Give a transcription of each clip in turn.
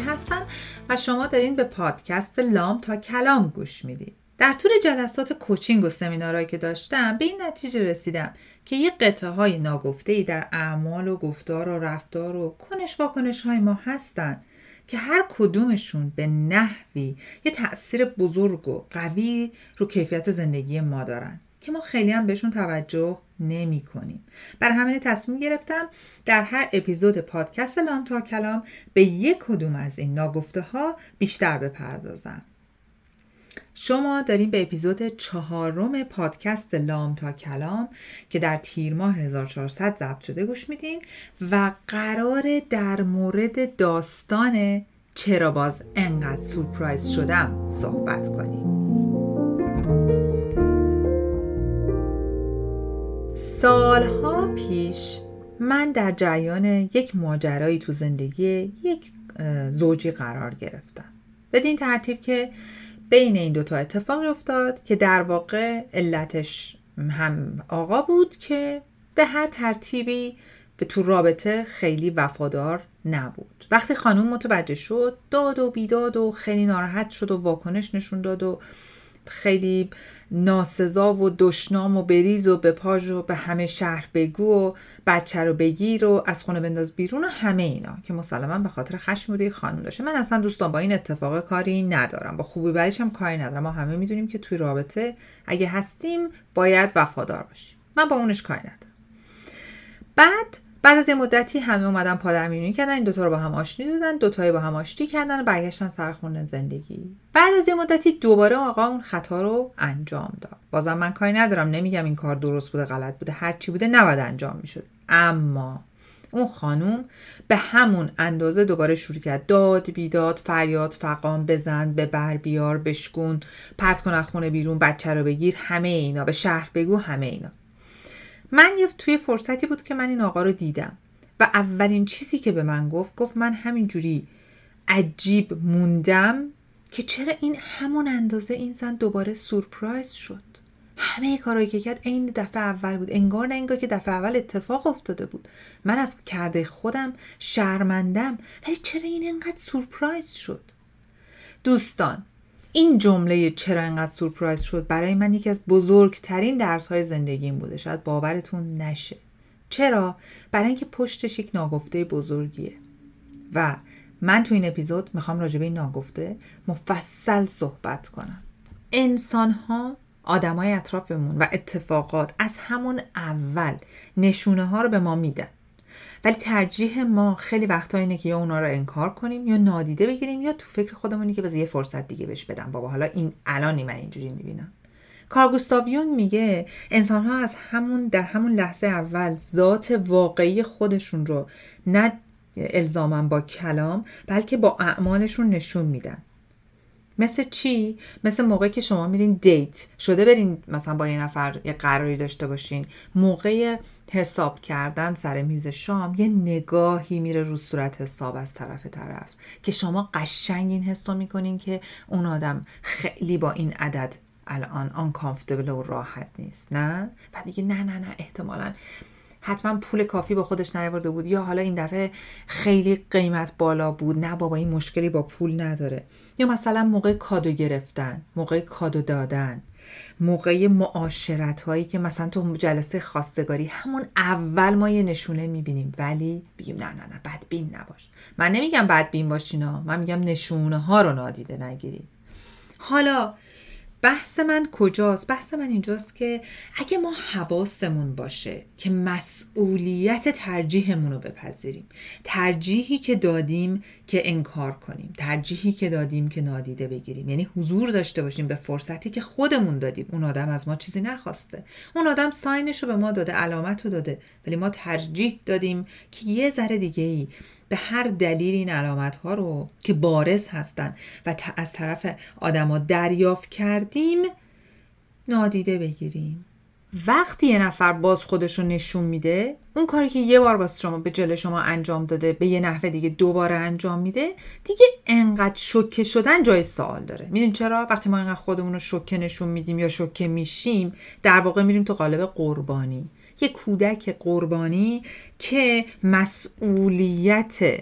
هستم و شما دارین به پادکست لام تا کلام گوش می‌دید در طول جلسات کوچینگ و سمینارهایی که داشتم به این نتیجه رسیدم که یه قطعه های ناگفته ای در اعمال و گفتار و رفتار و کنش واکنش های ما هستن که هر کدومشون به نحوی یه تأثیر بزرگ و قوی رو کیفیت زندگی ما دارن که ما خیلی هم بهشون توجه نمی کنیم. بر همین تصمیم گرفتم در هر اپیزود پادکست لام تا کلام به یک کدوم از این ناگفته ها بیشتر بپردازم. شما داریم به اپیزود چهارم پادکست لام تا کلام که در تیر ماه 1400 ضبط شده گوش میدین و قرار در مورد داستان چرا باز انقدر سورپرایز شدم صحبت کنیم. سالها پیش من در جریان یک ماجرایی تو زندگی یک زوجی قرار گرفتم. بدین ترتیب که بین این دوتا اتفاقی افتاد که در واقع علتش هم آقا بود که به هر ترتیبی به تو رابطه خیلی وفادار نبود. وقتی خانوم متوجه شد داد و بیداد و خیلی ناراحت شد و واکنش نشون داد و خیلی ناسزا و دشنام و بریز و به پاژ و به همه شهر بگو و بچه رو بگیر و از خونه بنداز بیرون و همه اینا که مسلما به خاطر خشم بوده خانم داشته. من اصلا دوستان با این اتفاق کاری ندارم. با خوبی بعدش هم کاری ندارم. ما همه می‌دونیم که توی رابطه اگه هستیم باید وفادار باشیم. من با اونش کاری ندارم. بعد بعد از یه مدتی همه اومدن پادرمیونی کردن این دوتا رو با هم آشتی دادن دوتایی با هم آشتی کردن و برگشتن سر خونه زندگی. بعد از یه مدتی دوباره آقا اون خطا رو انجام داد. بازم من کاری ندارم نمیگم این کار درست بوده غلط بوده هر چی بوده نباید انجام می‌شد. اما اون خانوم به همون اندازه دوباره شروع کرد. داد بیداد فریاد فقام بزن به بر بیار بشکون پرت کن خونه بیرون بچه رو بگیر همه اینا. به شهر بگو همه اینا. من یه توی فرصتی بود که من این آقا رو دیدم و اولین چیزی که به من گفت گفت من همینجوری عجیب موندم که چرا این همون اندازه این زن دوباره سورپرایز شد. همه کارهایی که کرد عین دفعه اول بود. انگار نه انگار که دفعه اول اتفاق افتاده بود. من از کرده خودم شرمندم. ولی چرا این انقدر سورپرایز شد؟ دوستان این جمله چرا انقدر سورپرایز شد؟ برای من یکی از بزرگترین درس های زندگیم بوده. شاید باورتون نشه. چرا؟ برای اینکه پشتش یک ناگفته بزرگیه. و من تو این اپیزود می‌خوام راجع به این ناگفته مفصل صحبت کنم. انسان ها آدمای اطرافمون و اتفاقات از همون اول نشونه ها رو به ما میدن. ولی ترجیح ما خیلی وقتا اینه که یا اونا رو انکار کنیم یا نادیده بگیریم یا تو فکر خودمونی که بذار یه فرصت دیگه بهش بدم. بابا حالا این الانی من اینجوری می‌بینم. کارگوستاویون میگه انسان ها از همون در همون لحظه اول ذات واقعی خودشون رو نه الزامن با کلام بلکه با اعمالشون نشون میدن. مثل چی؟ مثل موقعی که شما میرین دیت. شده برین مثلا با یه نفر یه قراری داشته باشین. موقع حساب کردن سر میز شام یه نگاهی میره رو صورت حساب از طرف طرف. که شما قشنگ این حس می‌کنین که اون آدم خیلی با این عدد الان آن و راحت نیست. نه؟ بعد میگه نه نه نه احتمالا حتما پول کافی با خودش نیاورده بود. یا حالا این دفعه خیلی قیمت بالا بود. نه بابا این مشکلی با پول نداره. یا مثلا موقع کادو گرفتن موقع کادو دادن موقع معاشرت هایی که مثلا تو جلسه خواستگاری همون اول ما یه نشونه می‌بینیم. ولی بگیم نه نه نه بدبین نباش. من نمیگم بدبین باشینا من میگم نشونه ها رو نادیده نگیرید. حالا بحث من کجاست؟ بحث من اینجاست که اگه ما حواسمون باشه که مسئولیت ترجیحمون رو بپذیریم ترجیحی که دادیم که انکار کنیم. ترجیحی که دادیم که نادیده بگیریم. یعنی حضور داشته باشیم به فرصتی که خودمون دادیم. اون آدم از ما چیزی نخواسته. اون آدم ساینش رو به ما داده علامت رو داده ولی ما ترجیح دادیم که یه ذره دیگه ای به هر دلیل این علامت ها رو که بارز هستن و از طرف آدما دریافت کردیم نادیده بگیریم. وقتی یه نفر باز خودش رو نشون میده اون کاری که یه بار باز شما به جل شما انجام داده به یه نحوه دیگه دوباره انجام میده دیگه انقدر شوکه شدن جای سوال داره. میدین چرا؟ وقتی ما اینقدر خودمون رو شوکه نشون میدیم یا شوکه میشیم در واقع میریم تو قالب قربانی. یه کودک قربانی که مسئولیت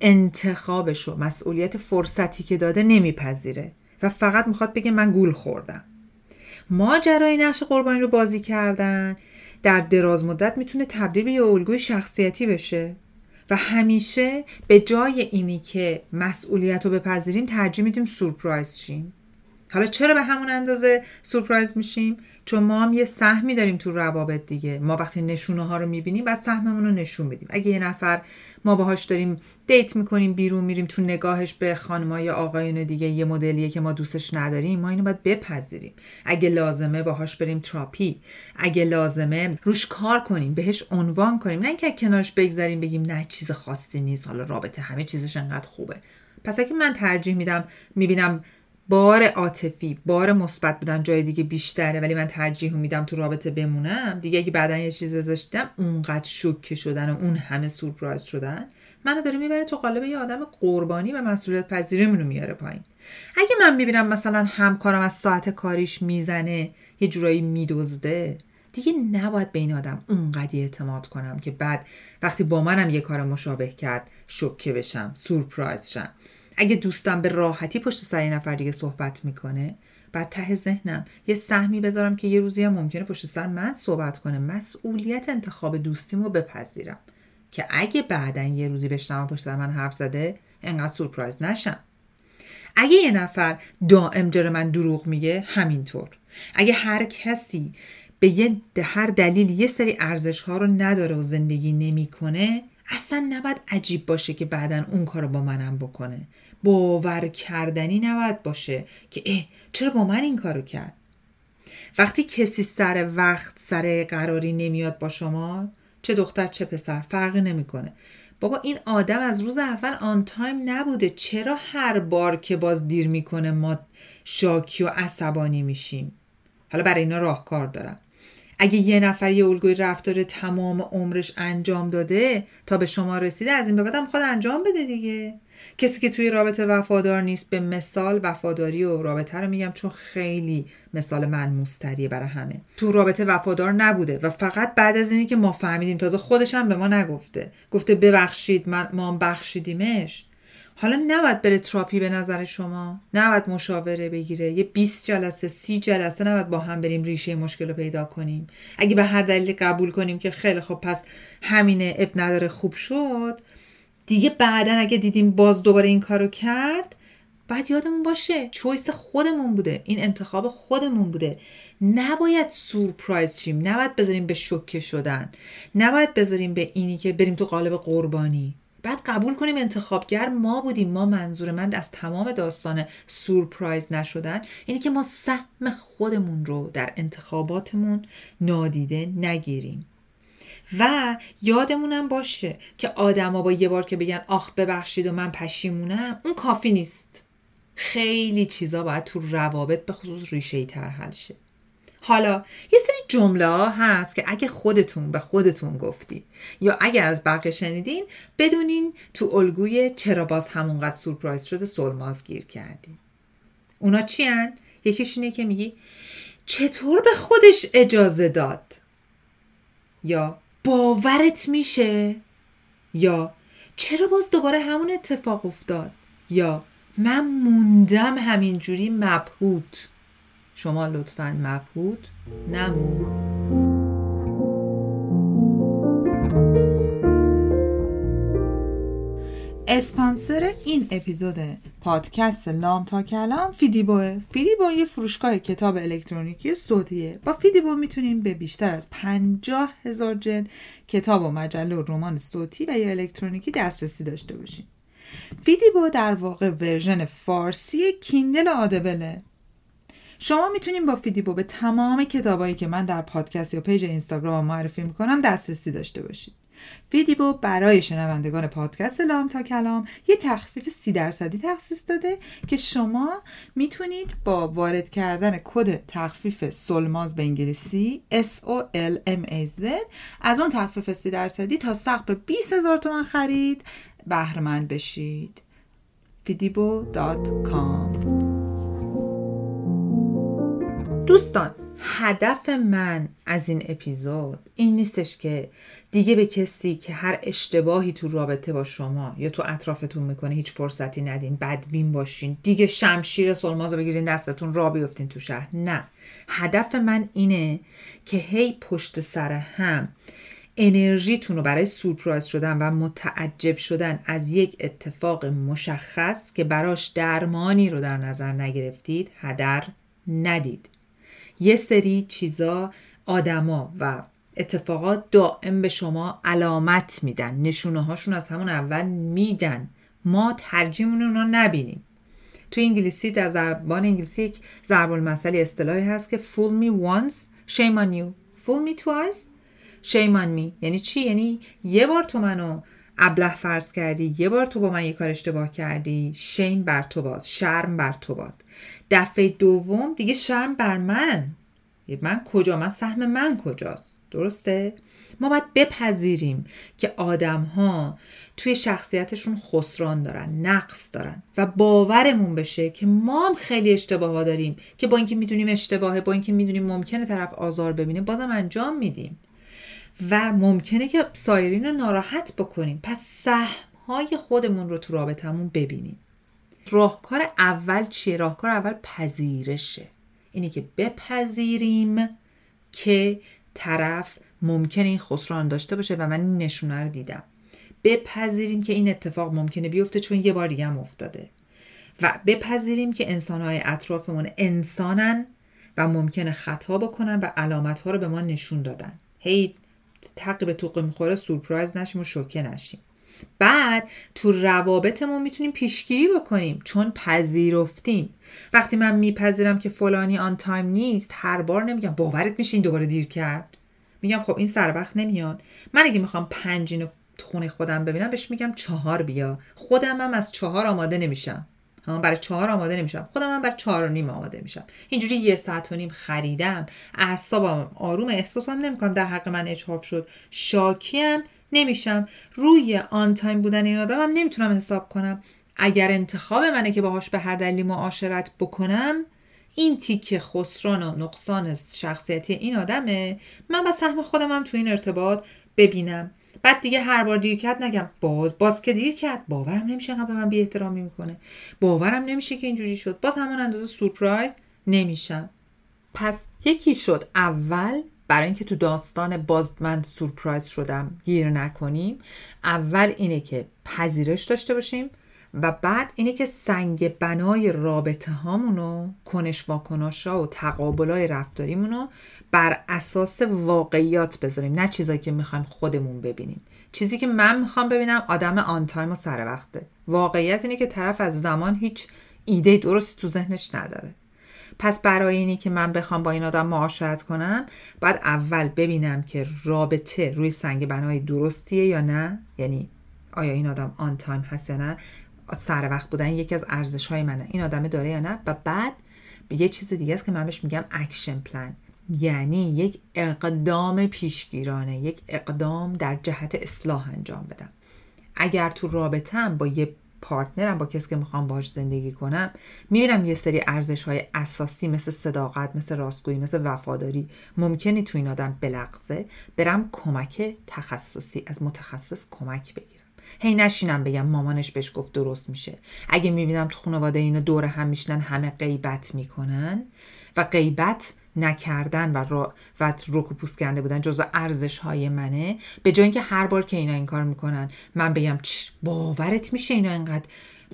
انتخابش و مسئولیت فرصتی که داده نمیپذیره و فقط می‌خواد بگه من گول خوردم. ماجرای نقش قربانی رو بازی کردن. در دراز مدت می‌تونه تبدیل به یه الگوی شخصیتی بشه. و همیشه به جای اینی که مسئولیت رو بپذیریم ترجیح میدیم سورپرایز شیم. حالا چرا به همون اندازه سورپرایز میشیم؟ چون ما هم یه سهمی داریم تو روابط دیگه. ما وقتی نشونه ها رو می‌بینیم بعد سهممون رو نشون بدیم اگه یه نفر ما باهاش داریم دیت می‌کنیم بیرون میریم تو نگاهش به خانمای آقایون دیگه یه مدلیه که ما دوستش نداریم ما اینو باید بپذیریم. اگه لازمه باهاش بریم تراپی. اگه لازمه روش کار کنیم بهش عنوان کنیم. نه اینکه کنارش بگذاریم بگیم نه چیز خاصی نیست. حالا رابطه همه چیزش انقدر خوبه. پس اگه من ترجیح میدم می‌بینم بار عاطفی بار مثبت بودن جای دیگه بیشتره ولی من ترجیح میدم تو رابطه بمونم. دیگه اگه بعدا یه چیز ازش دیدم اونقدر شوکه شدن و اون همه سورپرایز شدن منو داره می‌بره تو قالب یه آدم قربانی و مسئولیت پذیری رو میاره پایین. اگه من می‌بینم مثلا همکارم از ساعت کاریش می‌زنه یه جورایی میدزده دیگه نباید به این آدم اونقدی اعتماد کنم که بعد وقتی با منم یه کار مشابه کرد شوکه بشم سورپرایز شم. اگه دوستم به راحتی پشت سر نفر دیگه صحبت می‌کنه بعد ته ذهنم یه سهمی بذارم که یه روزی هم ممکنه پشت سر من صحبت کنه. مسئولیت انتخاب دوستیمو بپذیرم که اگه بعدا یه روزی بشنوم پشت سر من حرف زده انقدر سورپرایز نشم. اگه یه نفر دائم جلو من دروغ میگه همینطور. اگه هر کسی به یه هر دلیل یه سری ارزش ها رو نداره و زندگی نمی‌کنه اصلا نباید عجیب باشه که بعدا اون کارو با منم بکنه. باور کردنی نباید باشه که اه چرا با من این کارو کرد؟ وقتی کسی سر وقت سر قراری نمیاد با شما چه دختر چه پسر فرقی نمی‌کنه. بابا این آدم از روز اول آن تایم نبوده. چرا هر بار که باز دیر می‌کنه ما شاکی و عصبانی میشیم؟ حالا برای اینا راهکار دارم. اگه یه نفر یه الگوی رفتار تمام عمرش انجام داده تا به شما رسیده از این به بعدم خود انجام بده دیگه. کسی که توی رابطه وفادار نیست به مثال وفاداری و رابطه رو میگم چون خیلی مثال ملموستریه برای همه. تو رابطه وفادار نبوده و فقط بعد از اینی که ما فهمیدیم تازه خودش هم به ما نگفته. گفته ببخشید من ما بخشیدیمش. حالا نباید بره تراپی به نظر شما؟ نباید مشاوره بگیره؟ یه 20 جلسه سی جلسه نباید با هم بریم ریشه مشکل رو پیدا کنیم؟ اگه به هر دلیل قبول کنیم که خیلی خب پس همینه اب نداره خوب شد. دیگه بعدا اگه دیدیم باز دوباره این کارو کرد بعد یادمون باشه چویس خودمون بوده. این انتخاب خودمون بوده. نباید سورپرایز شیم. نباید بذاریم به شوکه شدن. نباید بذاریم به اینی که بریم تو قالب قربانی. بعد قبول کنیم انتخابگر ما بودیم. ما منظور من از تمام داستان سورپرایز نشدن. اینی که ما سهم خودمون رو در انتخاباتمون نادیده نگیریم. و یادمونم باشه که آدما با یه بار که بگن آخ ببخشید و من پشیمونم اون کافی نیست. خیلی چیزا باید تو روابط به خصوص ریشه تر حل شه. حالا یه سری جمله ها هست که اگه خودتون به خودتون گفتی یا اگر از بقیه شنیدین بدونین تو الگوی چرا باز همونقدر سورپرایز شده سلماز گیر کردین. اونا چی هن؟ یکیش اینه که میگی چطور به خودش اجازه داد؟ یا باورت میشه؟ یا چرا باز دوباره همون اتفاق افتاد؟ یا من موندم همینجوری مبهوت. شما لطفا مبهوت نمون. اسپانسر این اپیزود پادکست لام تا کلام فیدیبوه فیدیبو یه فروشگاه کتاب الکترونیکی صوتیه با فیدیبو می‌تونیم به بیشتر از پنجاه هزار جلد کتاب و مجله و رمان صوتی و یا الکترونیکی دسترسی داشته باشین فیدیبو در واقع version فارسی Kindle Audible ه شما می‌تونید با فیدیبو به تمام کتابایی که من در پادکست یا page اینستاگرام معرفی می‌کنم دسترسی داشته باشید. فیدیبو برای شنوندگان پادکست لام تا کلام یه تخفیف سی درصدی تخصیص داده که شما می‌تونید با وارد کردن کد تخفیف سلماز به انگلیسی S O L M A Z از اون تخفیف سی درصدی تا سقف 20 هزار تومن خرید بهرمند بشید. fidibo.com دوستان هدف من از این اپیزود این نیستش که دیگه به کسی که هر اشتباهی تو رابطه با شما یا تو اطرافتون می‌کنه هیچ فرصتی ندین بدبین باشین. دیگه شمشیر سلماز رو بگیرین دستتون را بیفتین تو شهر. نه. هدف من اینه که هی پشت سر هم انرژیتون رو برای سورپرایز شدن و متعجب شدن از یک اتفاق مشخص که براش درمانی رو در نظر نگرفتید هدر ندید. یه سری چیزا آدما و اتفاقات دائم به شما علامت میدن. نشونه هاشون از همون اول میدن. ما ترجیمون رو نبینیم. تو انگلیسی در زبان انگلیسی یک ضرب المثلی اصطلاحی هست که fool me once shame on you. Fool me twice shame on me. یعنی چی؟ یعنی یه بار تو منو ابله فرض کردی یه بار تو با من یه کار اشتباه کردی شیم بر تو باز شرم بر تو باد دفعه دوم دیگه شرم بر من. من کجا؟ من سهم من کجاست؟ درسته؟ ما باید بپذیریم که آدم ها توی شخصیتشون خسران دارن نقص دارن و باورمون بشه که ما هم خیلی اشتباه ها داریم که با اینکه می‌دونیم اشتباهه با اینکه می‌دونیم ممکنه طرف آزار ببینه بازم انجام میدیم. و ممکنه که سایرین رو ناراحت بکنیم. پس سهم های خودمون رو تو رابطمون ببینیم. راهکار اول چیه؟ راهکار اول پذیرشه. اینی که بپذیریم که طرف ممکنه این خسران داشته باشه و من این نشونه رو دیدم. بپذیریم که این اتفاق ممکنه بیفته چون یه بار دیگه هم افتاده. و بپذیریم که انسانهای اطرافمون انسانن و ممکنه خطا بکنن و علامت ها رو به ما نشون دادن. هی تق به توق می‌خوره سورپرایز نشیم و شوکه نشیم. بعد تو روابطمون می‌تونیم پیشگیری بکنیم چون پذیرفتیم. وقتی من میپذیرم که فلانی آن تایم نیست هر بار نمیگم باورت میشه این دوباره دیر کرد. میگم خب این سر وقت نمیاد. من اگه می‌خوام پنج اینو خونه خودم ببینم بهش میگم چهار بیا. خودم هم از چهار آماده نمیشم. هم برای چهار آماده نمیشم. خودم هم برای چهار و نیم آماده میشم. اینجوری یه ساعت و نیم خریدم. اعصابم آروم احساسم نمی‌کنم در حق من اجحاف شد. شاکیم. نمیشم. روی آن تایم بودن این آدمم نمی‌تونم حساب کنم. اگر انتخاب منه که باهاش به هر دلیلی معاشرت بکنم این تیک خسران و نقصان شخصیتی این آدمه. من با سهم خودم هم تو این ارتباط ببینم. بعد دیگه هر بار دیر کرد نگم باز باز که دیر کرد. باورم نمیشه به من بی احترامی می‌کنه. باورم نمیشه که اینجوری شد. باز همون اندازه سورپرایز نمیشم. پس یکی شد اول برای اینکه تو داستان باز من سورپرایز شدم گیر نکنیم اول اینه که پذیرش داشته باشیم و بعد اینه که سنگ بنای رابطه هامونو کنش واکناشا و تقابلای رفتاریمونو بر اساس واقعیات بذاریم نه چیزایی که می‌خوایم خودمون ببینیم. چیزی که من می‌خوام ببینم آدم آن تایم و سر وقته. واقعیت اینه که طرف از زمان هیچ ایده درستی تو ذهنش نداره. پس برای اینی که من بخوام با این آدم معاشرت کنم باید اول ببینم که رابطه روی سنگ بنای درستیه یا نه. یعنی آیا این آدم on time هست یا نه. سر وقت بودن یکی از ارزش های منه. این آدم داره یا نه؟ و بعد یه چیز دیگه است که من بهش میگم action plan یعنی یک اقدام پیشگیرانه یک اقدام در جهت اصلاح انجام بدم. اگر تو رابطم با یه پارتنرم با کسی که می‌خوام باش زندگی کنم می‌بینم یه سری ارزش های اساسی مثل صداقت مثل راستگویی مثل وفاداری ممکنی تو این آدم بلغزه. برم کمک تخصصی از متخصص کمک بگیرم. هی نشینم بگم مامانش بهش گفت درست میشه. اگه می‌بینم تو خانواده اینو دور هم میشنن همه غیبت می‌کنن و غیبت نکردن و رو و روک پوست کنده بودن جزو ارزش های منه. به جای اینکه هر بار که اینا این کار می‌کنن من بگم باورت میشه اینا اینقدر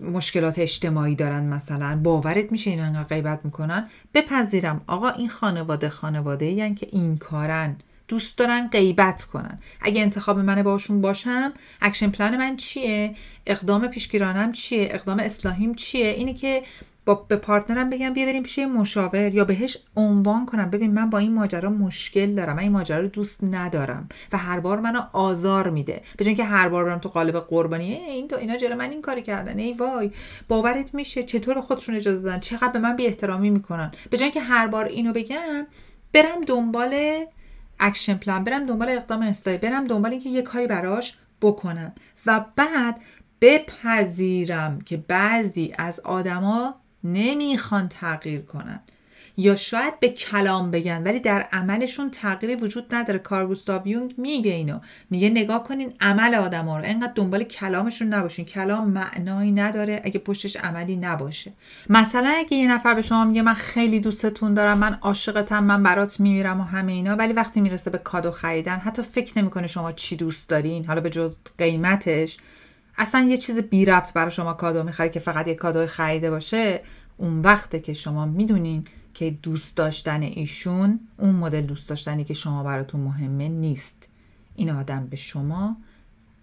مشکلات اجتماعی دارن مثلا؟ باورت میشه اینا اینقدر غیبت می‌کنن؟ بپذیرم. آقا این خانواده خانواده یعنی که این کارن. دوست دارن غیبت کنن. اگه انتخاب من باشون باشم action plan من چیه؟ اقدام پیشگیرانم چیه؟ اقدام اصلاحیم چیه؟ اینی که با به partner م بگم بیا بریم پیش مشاور یا بهش عنوان کنم. ببین من با این ماجرا مشکل دارم. من این ماجرا رو دوست ندارم و هر بار منو آزار میده. به که هر بار برم تو قالب قربانی این تو اینا جلو من این کاری کردن. ای وای باورت میشه چطور خودشون اجازه دادن؟ چقدر به من بی احترامی می‌کنن؟ به که هر بار اینو بگم برم دنبال action plan برم دنبال اقدام اصلاحی برم دنبال اینکه یه کاری براش بکنم. و بعد بپذیرم که بعضی از آدما نمی‌خوان تغییر کنن. یا شاید به کلام بگن ولی در عملشون تغییری وجود نداره. کارل گوستاو یونگ میگه اینو. میگه نگاه کنین عمل آدم ها رو. انقدر دنبال کلامشون نباشین. کلام معنایی نداره اگه پشتش عملی نباشه. مثلا اگه یه نفر به شما میگه من خیلی دوستتون دارم من عاشقتم من برات میمیرم و همه اینا ولی وقتی می‌رسه به کادو خریدن حتی فکر نمی‌کنه شما چی دوست دارین. حالا به جز قیمتش. اصلا یه چیز بی ربط برای شما کادو می‌خره که فقط یه کادو خریده باشه اون وقته که شما می‌دونین که دوست داشتن ایشون اون مدل دوست داشتنی که شما براتون مهمه نیست. این آدم به شما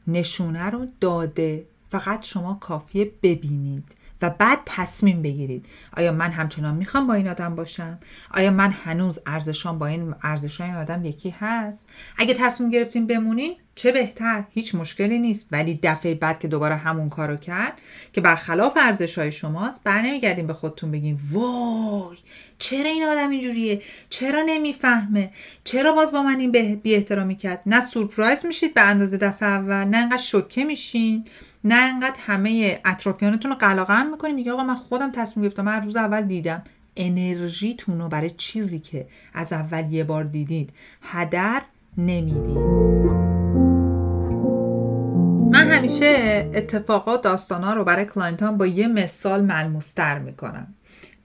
نشونه رو داده. فقط شما کافیه ببینید. و بعد تصمیم بگیرید. آیا من همچنان می‌خوام با این آدم باشم؟ آیا من هنوز ارزشان با این ارزشان آدم یکی هست؟ اگه تصمیم گرفتیم بمونین چه بهتر؟ هیچ مشکلی نیست. ولی دفعه بعد که دوباره همون کارو کرد که برخلاف ارزش های شماست بر نمیگردیم به خودتون بگین وای چرا این آدم اینجوریه؟ چرا نمی‌فهمه؟ چرا باز با من این بی احترامی کرد؟ نه سورپرایز میشید به اندازه دفعه اول نه انقدر شوکه میشین؟ نه انقدر همه اطرافیانتون رو قلع و قمع می‌کنیم میگه آقا من خودم تصمیم گرفتم من روز اول دیدم. انرژیتون رو برای چیزی که از اول یه بار دیدید هدر نمی‌دید. من همیشه اتفاقات داستانا رو برای client هام با یه مثال ملموستر می‌کنم.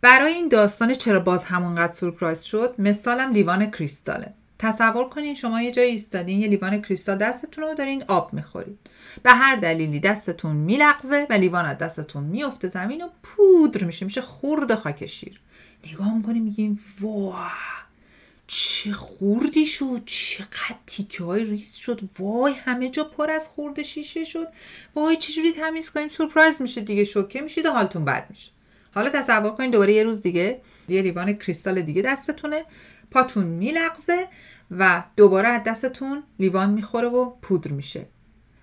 برای این داستان چرا باز همونقدر سورپرایز شد مثالم لیوان کریستاله. تصور کنین شما یه جایی ایستادین یه لیوان کریستال دستتون رو دارین آب می‌خورید. به هر دلیلی دستتون میلغزه و لیوان از دستتون میفته زمین و پودر میشه میشه خورد خاک شیر. نگاه می‌کنیم میگیم واه چه خوردی شد چقدر تیکه های ریز شد وای همه جا پر از خورد شیشه شد وای چجوری تمیز کنیم سورپرایز میشه دیگه شوکه میشید و حالتون بد میشه. حالا تصور کنید دوباره یه روز دیگه یه لیوان کریستال دیگه دستتونه پاتون میلغزه و دوباره از دستتون لیوان می‌خوره و پودر میشه.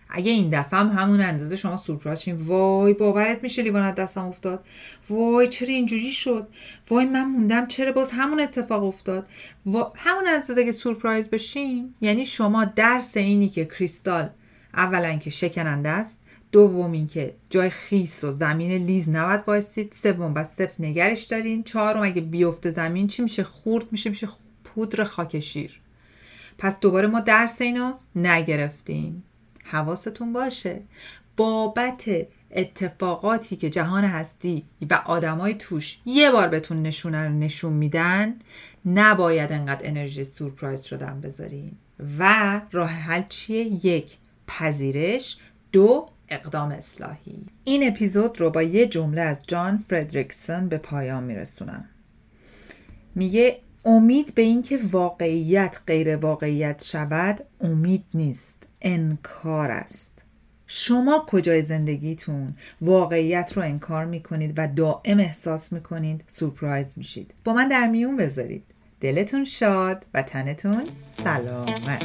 اگه این دفعه هم همون اندازه شما سورپرایز وای باورت میشه لیوان از دستم افتاد. وای چرا اینجوری شد؟ وای من موندم چرا باز همون اتفاق افتاد. و همون اندازه که سورپرایز بشین. یعنی شما درس اینی که کریستال اولا که شکننده است دوم اینکه جای خیس و زمین لیز نباید وایستید سوم بس صفر نگرش دارین چهارم اگه بیفته زمین چی میشه؟ خورد میشه میشه پودر خاک شیر پس دوباره ما درس اینو نگرفتیم. حواستون باشه. بابت اتفاقاتی که جهان هستی و آدمای توش یه بار بهتون نشونه رو نشون میدن نباید انقدر انرژی سورپرایز شدن بذارین. و راه حل چیه؟ یک پذیرش. دو اقدام اصلاحی. این اپیزود رو با یه جمله از جان فردریکسون به پایان میرسونم. میگه امید به اینکه واقعیت غیر واقعیت شود امید نیست. انکار است. شما کجای زندگیتون؟ واقعیت رو انکار می‌کنید و دائم احساس می‌کنید سورپرایز میشید. با من در میون بذارید. دلتون شاد و تنتون سلامت.